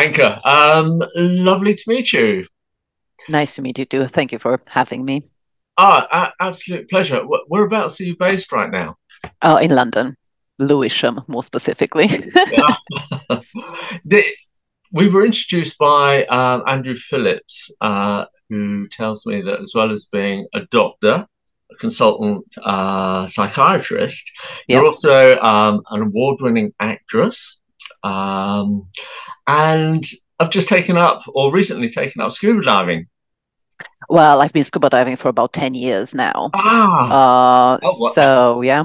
Anka, um, lovely to meet you. Nice to meet you too. Thank you for having me. Ah, absolute pleasure. Whereabouts are you based right now? Uh, in London, Lewisham, more specifically. the, we were introduced by uh, Andrew Phillips, uh, who tells me that as well as being a doctor, a consultant uh, psychiatrist, yep. you're also um, an award-winning actress. Um, and I've just taken up, or recently taken up, scuba diving. Well, I've been scuba diving for about 10 years now. Ah. Uh, oh, so, yeah.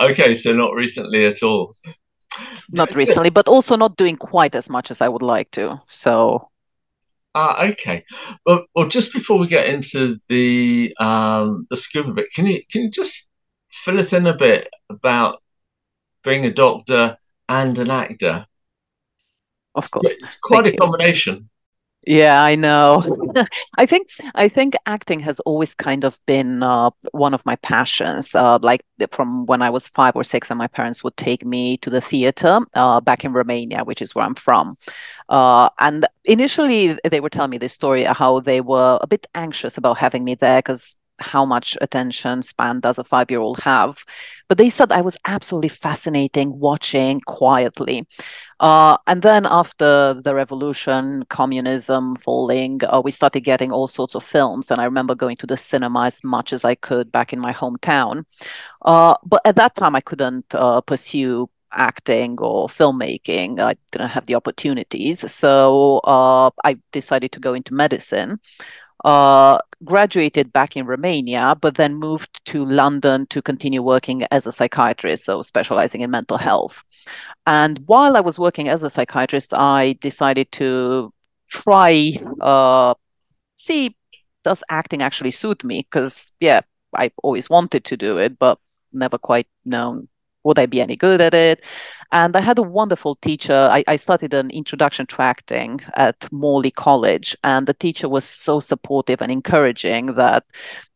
Okay, so not recently at all. Not recently, but also not doing quite as much as I would like to. So. Ah, okay. Well, well, just before we get into the um, the scuba bit, can you can you just fill us in a bit about being a doctor and an actor? Of course, it's quite Thank a combination. Yeah, I know. I think I think acting has always kind of been uh, one of my passions. Uh, like from when I was five or six, and my parents would take me to the theater uh, back in Romania, which is where I'm from. Uh, and initially, they were telling me this story how they were a bit anxious about having me there because how much attention span does a five year old have? But they said I was absolutely fascinating watching quietly. Uh, and then after the revolution, communism falling, uh, we started getting all sorts of films. And I remember going to the cinema as much as I could back in my hometown. Uh, but at that time, I couldn't uh, pursue acting or filmmaking. I didn't have the opportunities. So uh, I decided to go into medicine uh, graduated back in Romania, but then moved to London to continue working as a psychiatrist, so specializing in mental health. And while I was working as a psychiatrist, I decided to try uh, see does acting actually suit me? Because yeah, I always wanted to do it, but never quite known would I be any good at it? And I had a wonderful teacher. I, I started an introduction to acting at Morley College, and the teacher was so supportive and encouraging that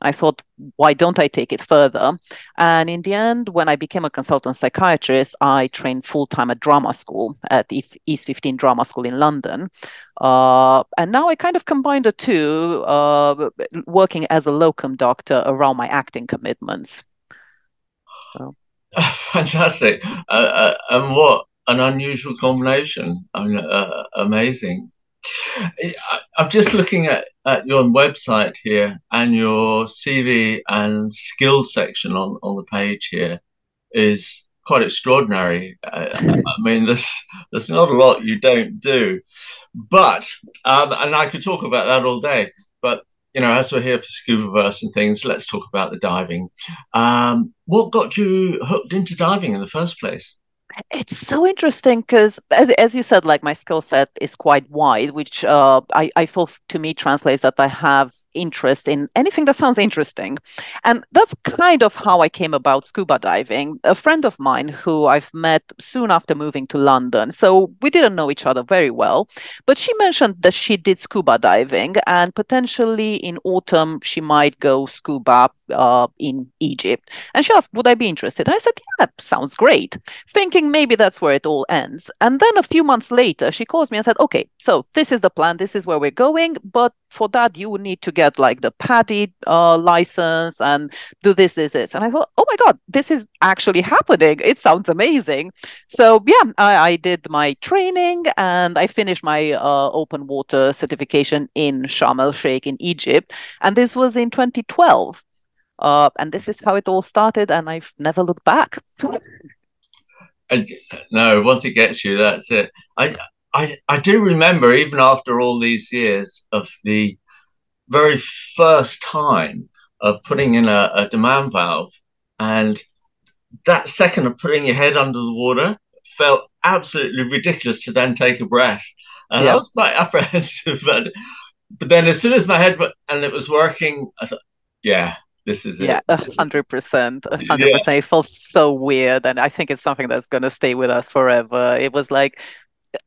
I thought, why don't I take it further? And in the end, when I became a consultant psychiatrist, I trained full time at drama school at East 15 Drama School in London. Uh, and now I kind of combine the two, uh, working as a locum doctor around my acting commitments. So. Fantastic. Uh, uh, and what an unusual combination. I mean, uh, amazing. I, am just looking at, at your website here and your CV and skills section on, on the page here is quite extraordinary. I, I mean, there's there's not a lot you don't do, but um, and I could talk about that all day. But you know, as we're here for scuba Scubaverse and things, let's talk about the diving. Um, what got you hooked into diving in the first place? It's so interesting because, as, as you said, like my skill set is quite wide, which uh, I, I feel to me translates that I have interest in anything that sounds interesting. And that's kind of how I came about scuba diving. A friend of mine who I've met soon after moving to London. So we didn't know each other very well, but she mentioned that she did scuba diving and potentially in autumn she might go scuba uh, in Egypt. And she asked, Would I be interested? And I said, Yeah, sounds great. Thinking maybe that's where it all ends. And then a few months later, she calls me and said, Okay, so this is the plan, this is where we're going, but for that you need to get like the PADI uh, license and do this, this, this. And I thought, oh my God, this is actually happening. It sounds amazing. So yeah, I, I did my training and I finished my uh, open water certification in Sharm el Sheikh in Egypt. And this was in 2012. Uh, and this is how it all started, and I've never looked back. no, once it gets you, that's it. I I, I do remember, even after all these years, of the very first time of putting in a, a demand valve. And that second of putting your head under the water felt absolutely ridiculous to then take a breath. And yeah. I was quite apprehensive. But, but then as soon as my head, went, and it was working, I thought, yeah, this is yeah, a hundred percent, a hundred percent. It felt so weird, and I think it's something that's gonna stay with us forever. It was like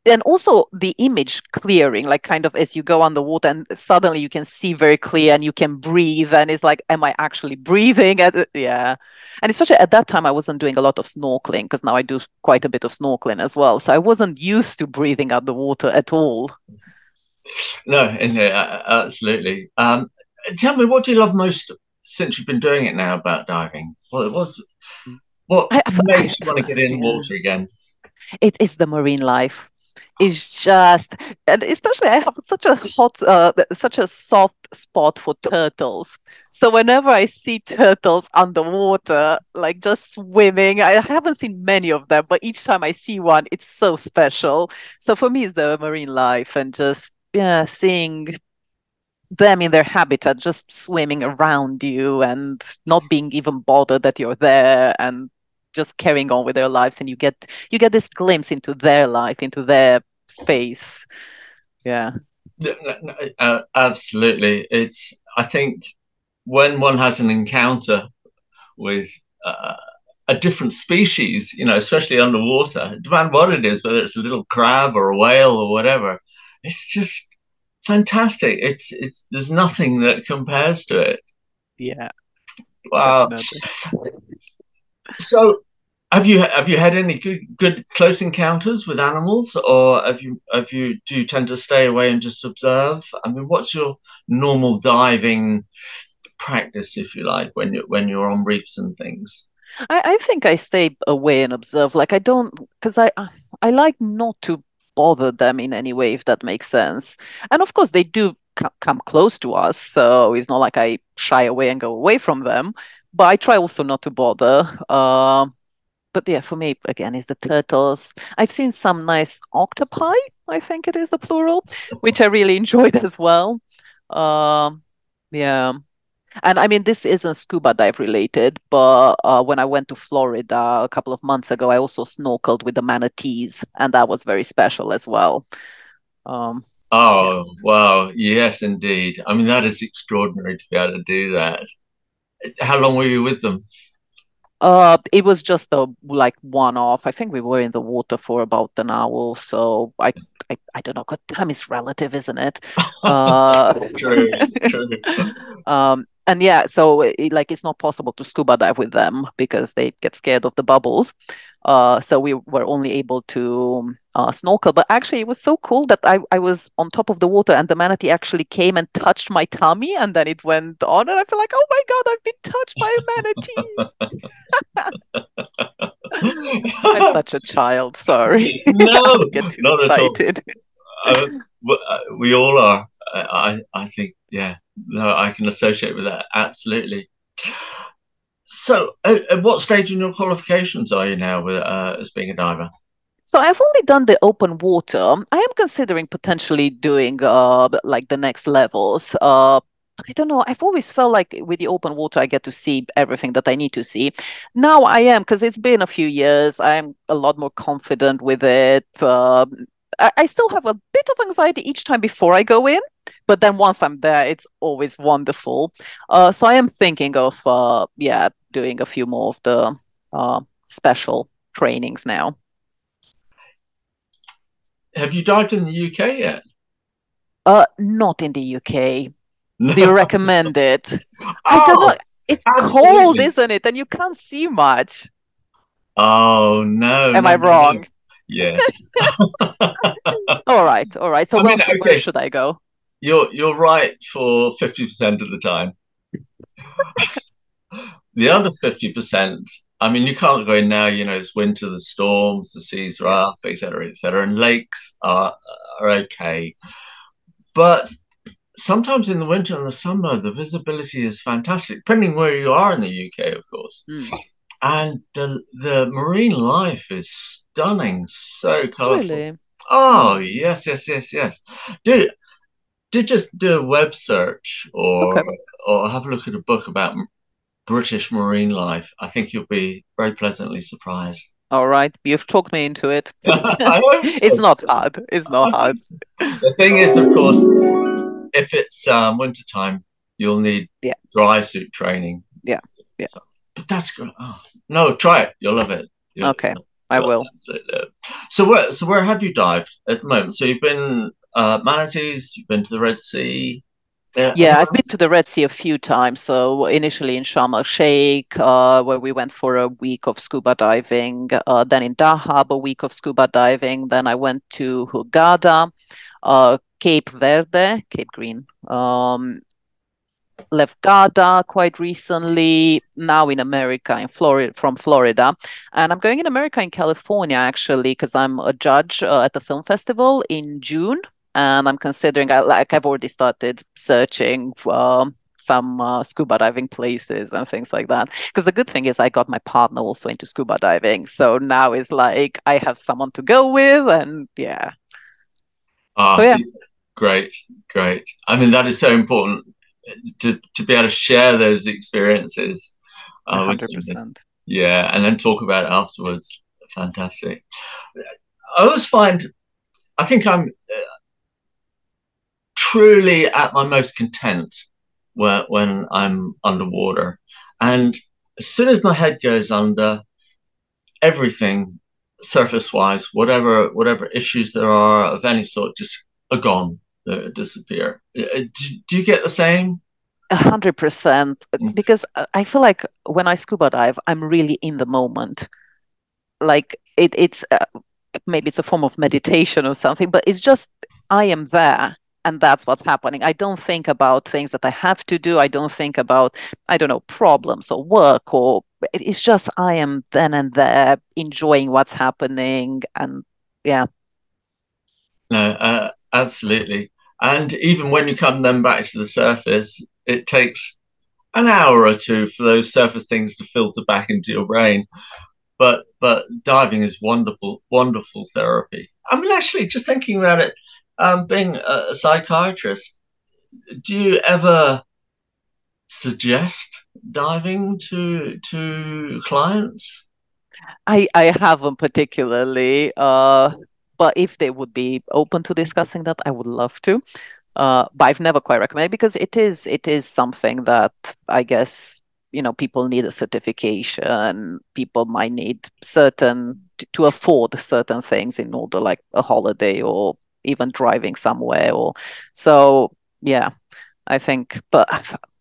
and also the image clearing like kind of as you go underwater and suddenly you can see very clear and you can breathe and it's like am i actually breathing? At, yeah. And especially at that time i wasn't doing a lot of snorkeling because now i do quite a bit of snorkeling as well. So i wasn't used to breathing out the water at all. No absolutely. Um, tell me what do you love most since you've been doing it now about diving? Well, it was what I, makes I, you want to get in yeah. water again? It is the marine life. Is just and especially i have such a hot uh, such a soft spot for turtles. So whenever i see turtles underwater like just swimming i haven't seen many of them but each time i see one it's so special. So for me it's the marine life and just yeah seeing them in their habitat just swimming around you and not being even bothered that you're there and just carrying on with their lives. And you get you get this glimpse into their life into their space. Yeah. Uh, absolutely. It's i think when one has an encounter with uh, a different species you know especially underwater depending what it is whether it's a little crab or a whale or whatever it's just fantastic it's it's there's nothing that compares to it yeah wow Definitely. so have you have you had any good good close encounters with animals, or have you have you do you tend to stay away and just observe? I mean, what's your normal diving practice, if you like, when you when you're on reefs and things? I, I think I stay away and observe. Like I don't because I I like not to bother them in any way, if that makes sense. And of course, they do come close to us, so it's not like I shy away and go away from them. But I try also not to bother. Uh, but yeah, for me again is the turtles. I've seen some nice octopi. I think it is the plural, which I really enjoyed as well. Um, yeah, and I mean this isn't scuba dive related, but uh, when I went to Florida a couple of months ago, I also snorkeled with the manatees, and that was very special as well. Um, oh yeah. wow! Yes, indeed. I mean that is extraordinary to be able to do that. How long were you with them? Uh, it was just a like one off. I think we were in the water for about an hour, so I I, I don't know. God, time is relative, isn't it? Uh, it's true. It's true. um, and yeah, so it, like it's not possible to scuba dive with them because they get scared of the bubbles. Uh, so we were only able to uh, snorkel. But actually, it was so cool that I, I was on top of the water and the manatee actually came and touched my tummy and then it went on. And I feel like, oh my God, I've been touched by a manatee. I'm such a child. Sorry. No, get too not excited. At all. Uh, we all are. I, I think, yeah, no, I can associate with that. Absolutely. So, uh, at what stage in your qualifications are you now with, uh, as being a diver? So I've only done the open water. I am considering potentially doing uh like the next levels. Uh I don't know. I've always felt like with the open water, I get to see everything that I need to see. Now I am because it's been a few years. I'm a lot more confident with it. Uh, I, I still have a bit of anxiety each time before I go in, but then once I'm there, it's always wonderful. Uh, so I am thinking of uh, yeah, doing a few more of the uh, special trainings now. Have you dived in the UK yet? Uh, not in the UK. No. Do you recommend it? Oh, I don't know. It's absolutely. cold, isn't it? And you can't see much. Oh no! Am no, I wrong? Yes. all right, all right. So I mean, okay. where should I go? You're you're right for fifty percent of the time. the other fifty percent, I mean, you can't go in now. You know, it's winter, the storms, the seas are rough, etc., etc., and lakes are are okay, but sometimes in the winter and the summer, the visibility is fantastic, depending where you are in the UK, of course. Mm and the the marine life is stunning, so colourful. Really? Oh yes, yes, yes, yes. Do do just do a web search or okay. or have a look at a book about British marine life. I think you'll be very pleasantly surprised. All right, you've talked me into it. so. It's not hard. It's not hard. So. The thing is, of course, if it's um, winter time, you'll need yeah. dry suit training. Yeah, yeah. So, but that's good. Oh, no, try it. You'll love it. You'll okay. I will. So where so where have you dived at the moment? So you've been uh, manatees, you've been to the Red Sea. Yeah, yeah I've been to the Red Sea a few times. So initially in Sharm el Sheikh, uh, where we went for a week of scuba diving. Uh, then in Dahab, a week of scuba diving. Then I went to Hurghada, uh, Cape Verde, Cape Green, um, left Garda quite recently, now in America, in Florida, from Florida. And I'm going in America, in California, actually, because I'm a judge uh, at the film festival in June. And I'm considering, like, I've already started searching for some uh, scuba diving places and things like that. Because the good thing is, I got my partner also into scuba diving. So now it's like I have someone to go with, and yeah. Uh, so, yeah. Great, great. I mean, that is so important to to be able to share those experiences. Uh, 100%. Yeah, and then talk about it afterwards. Fantastic. I always find, I think I'm uh, truly at my most content when when I'm underwater, and as soon as my head goes under, everything surface wise, whatever whatever issues there are of any sort, just are gone disappear. Uh, do, do, you get the same? A hundred percent. Mm. Because I feel like when I scuba dive, I'm really in the moment. Like it, it's uh, maybe it's a form of meditation or something, but it's just I am there and that's what's happening. I don't think about things that I have to do. I don't think about, I don't know, problems or work or it's just I am then and there enjoying what's happening. And yeah. No, uh, absolutely. And even when you come then back to the surface, it takes an hour or two for those surface things to filter back into your brain. But but diving is wonderful, wonderful therapy. I mean, actually, just thinking about it, um, being a, psychiatrist, do you ever suggest diving to to clients? I I haven't particularly. Uh, but if they would be open to discussing that, I would love to. Uh, but I've never quite recommended because it is it is something that I guess you know people need a certification. People might need certain to, to afford certain things in order, like a holiday or even driving somewhere. Or so yeah, I think. But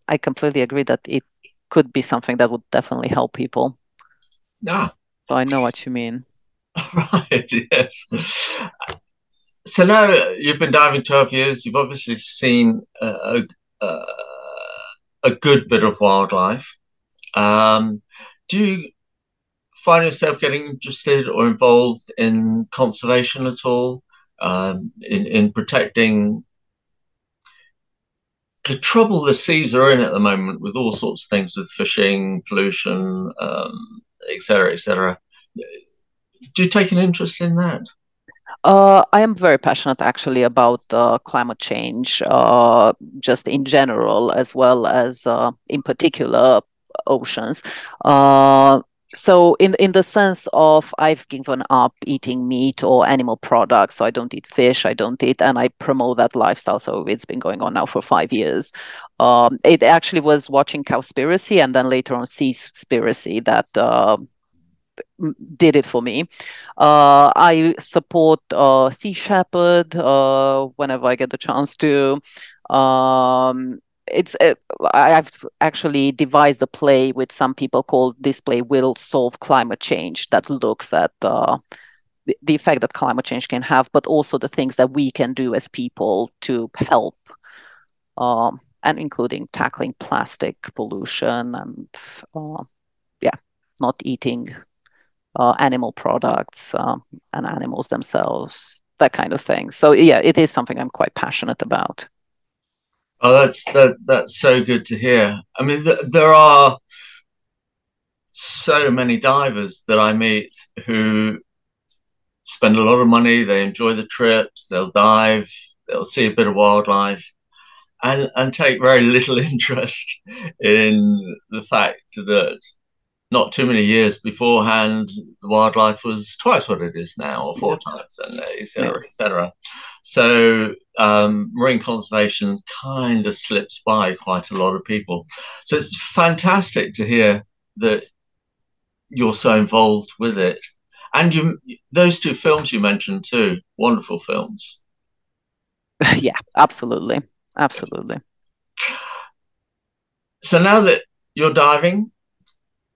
I completely agree that it could be something that would definitely help people. Yeah. So I know what you mean. Right, yes. So now you've been diving 12 years, you've obviously seen a, a, a good bit of wildlife. Um, do you find yourself getting interested or involved in conservation at all, um, in, in protecting the trouble the seas are in at the moment with all sorts of things with fishing, pollution, um, et cetera, et cetera do you take an interest in that? Uh, I am very passionate actually about uh, climate change, uh, just in general, as well as uh, in particular oceans. Uh, so, in in the sense of I've given up eating meat or animal products, so I don't eat fish, I don't eat, and I promote that lifestyle. So it's been going on now for five years. Um, it actually was watching Cowspiracy and then later on Seaspiracy that uh, did it for me. Uh, I support uh, Sea Shepherd uh, whenever I get the chance to. Um, it's uh, I've actually devised a play with some people called "This Play Will Solve Climate Change" that looks at uh, the, the effect that climate change can have, but also the things that we can do as people to help. Um, and including tackling plastic pollution and uh, yeah, not eating uh, animal products um, and animals themselves, that kind of thing. So yeah, it is something I'm quite passionate about. Oh, that's that that's so good to hear. I mean, th- there are so many divers that I meet who spend a lot of money. They enjoy the trips. They'll dive. They'll see a bit of wildlife, and and take very little interest in the fact that not too many years beforehand, the wildlife was twice what it is now, or four yeah. times, and et cetera, yeah. et cetera. So um, marine conservation kind of slips by quite a lot of people. So it's fantastic to hear that you're so involved with it. and you those two films you mentioned too, wonderful films. yeah, absolutely, absolutely. So now that you're diving,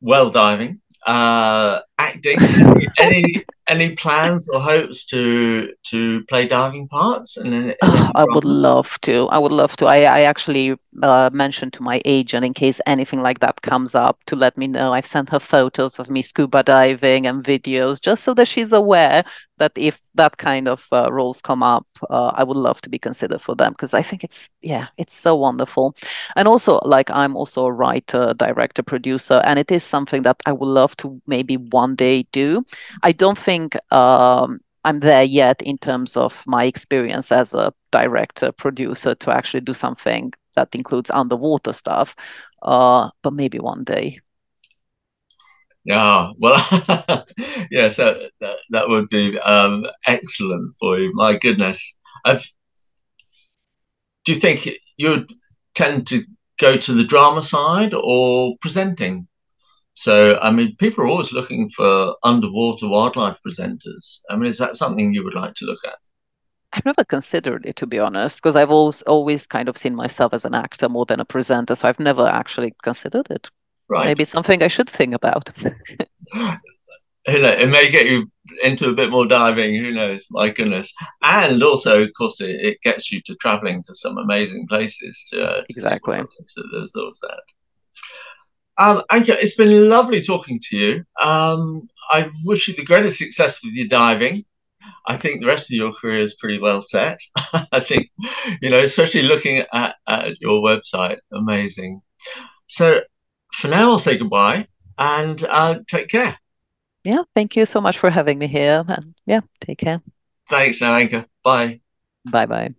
well diving, uh, acting, any any plans or hopes to to play diving parts? And then oh, I would love to. I would love to. I, I actually uh, mentioned to my agent in case anything like that comes up to let me know. I've sent her photos of me scuba diving and videos just so that she's aware that if that kind of uh, roles come up, uh, I would love to be considered for them because I think it's yeah, it's so wonderful. And also, like I'm also a writer, director, producer, and it is something that I would love to maybe one day do. I don't think um, I'm there yet in terms of my experience as a director, producer to actually do something that includes underwater stuff. Uh, but maybe one day. Yeah, well, yes, that, that, that would be um, excellent for you. My goodness, I've, do you think you'd tend to go to the drama side or presenting? So, I mean, people are always looking for underwater wildlife presenters. I mean, is that something you would like to look at? I've never considered it to be honest, because I've always always kind of seen myself as an actor more than a presenter. So I've never actually considered it. Right. Maybe something I should think about. Who knows? It may get you into a bit more diving. Who knows? My goodness! And also, of course, it, it gets you to traveling to some amazing places. To, uh, to exactly. So there's always that. Um, Anke, it's been lovely talking to you. Um, I wish you the greatest success with your diving. I think the rest of your career is pretty well set. I think, you know, especially looking at, at your website, amazing. So for now, I'll say goodbye and uh, take care. Yeah, thank you so much for having me here. And yeah, take care. Thanks, Anke. Bye. Bye bye.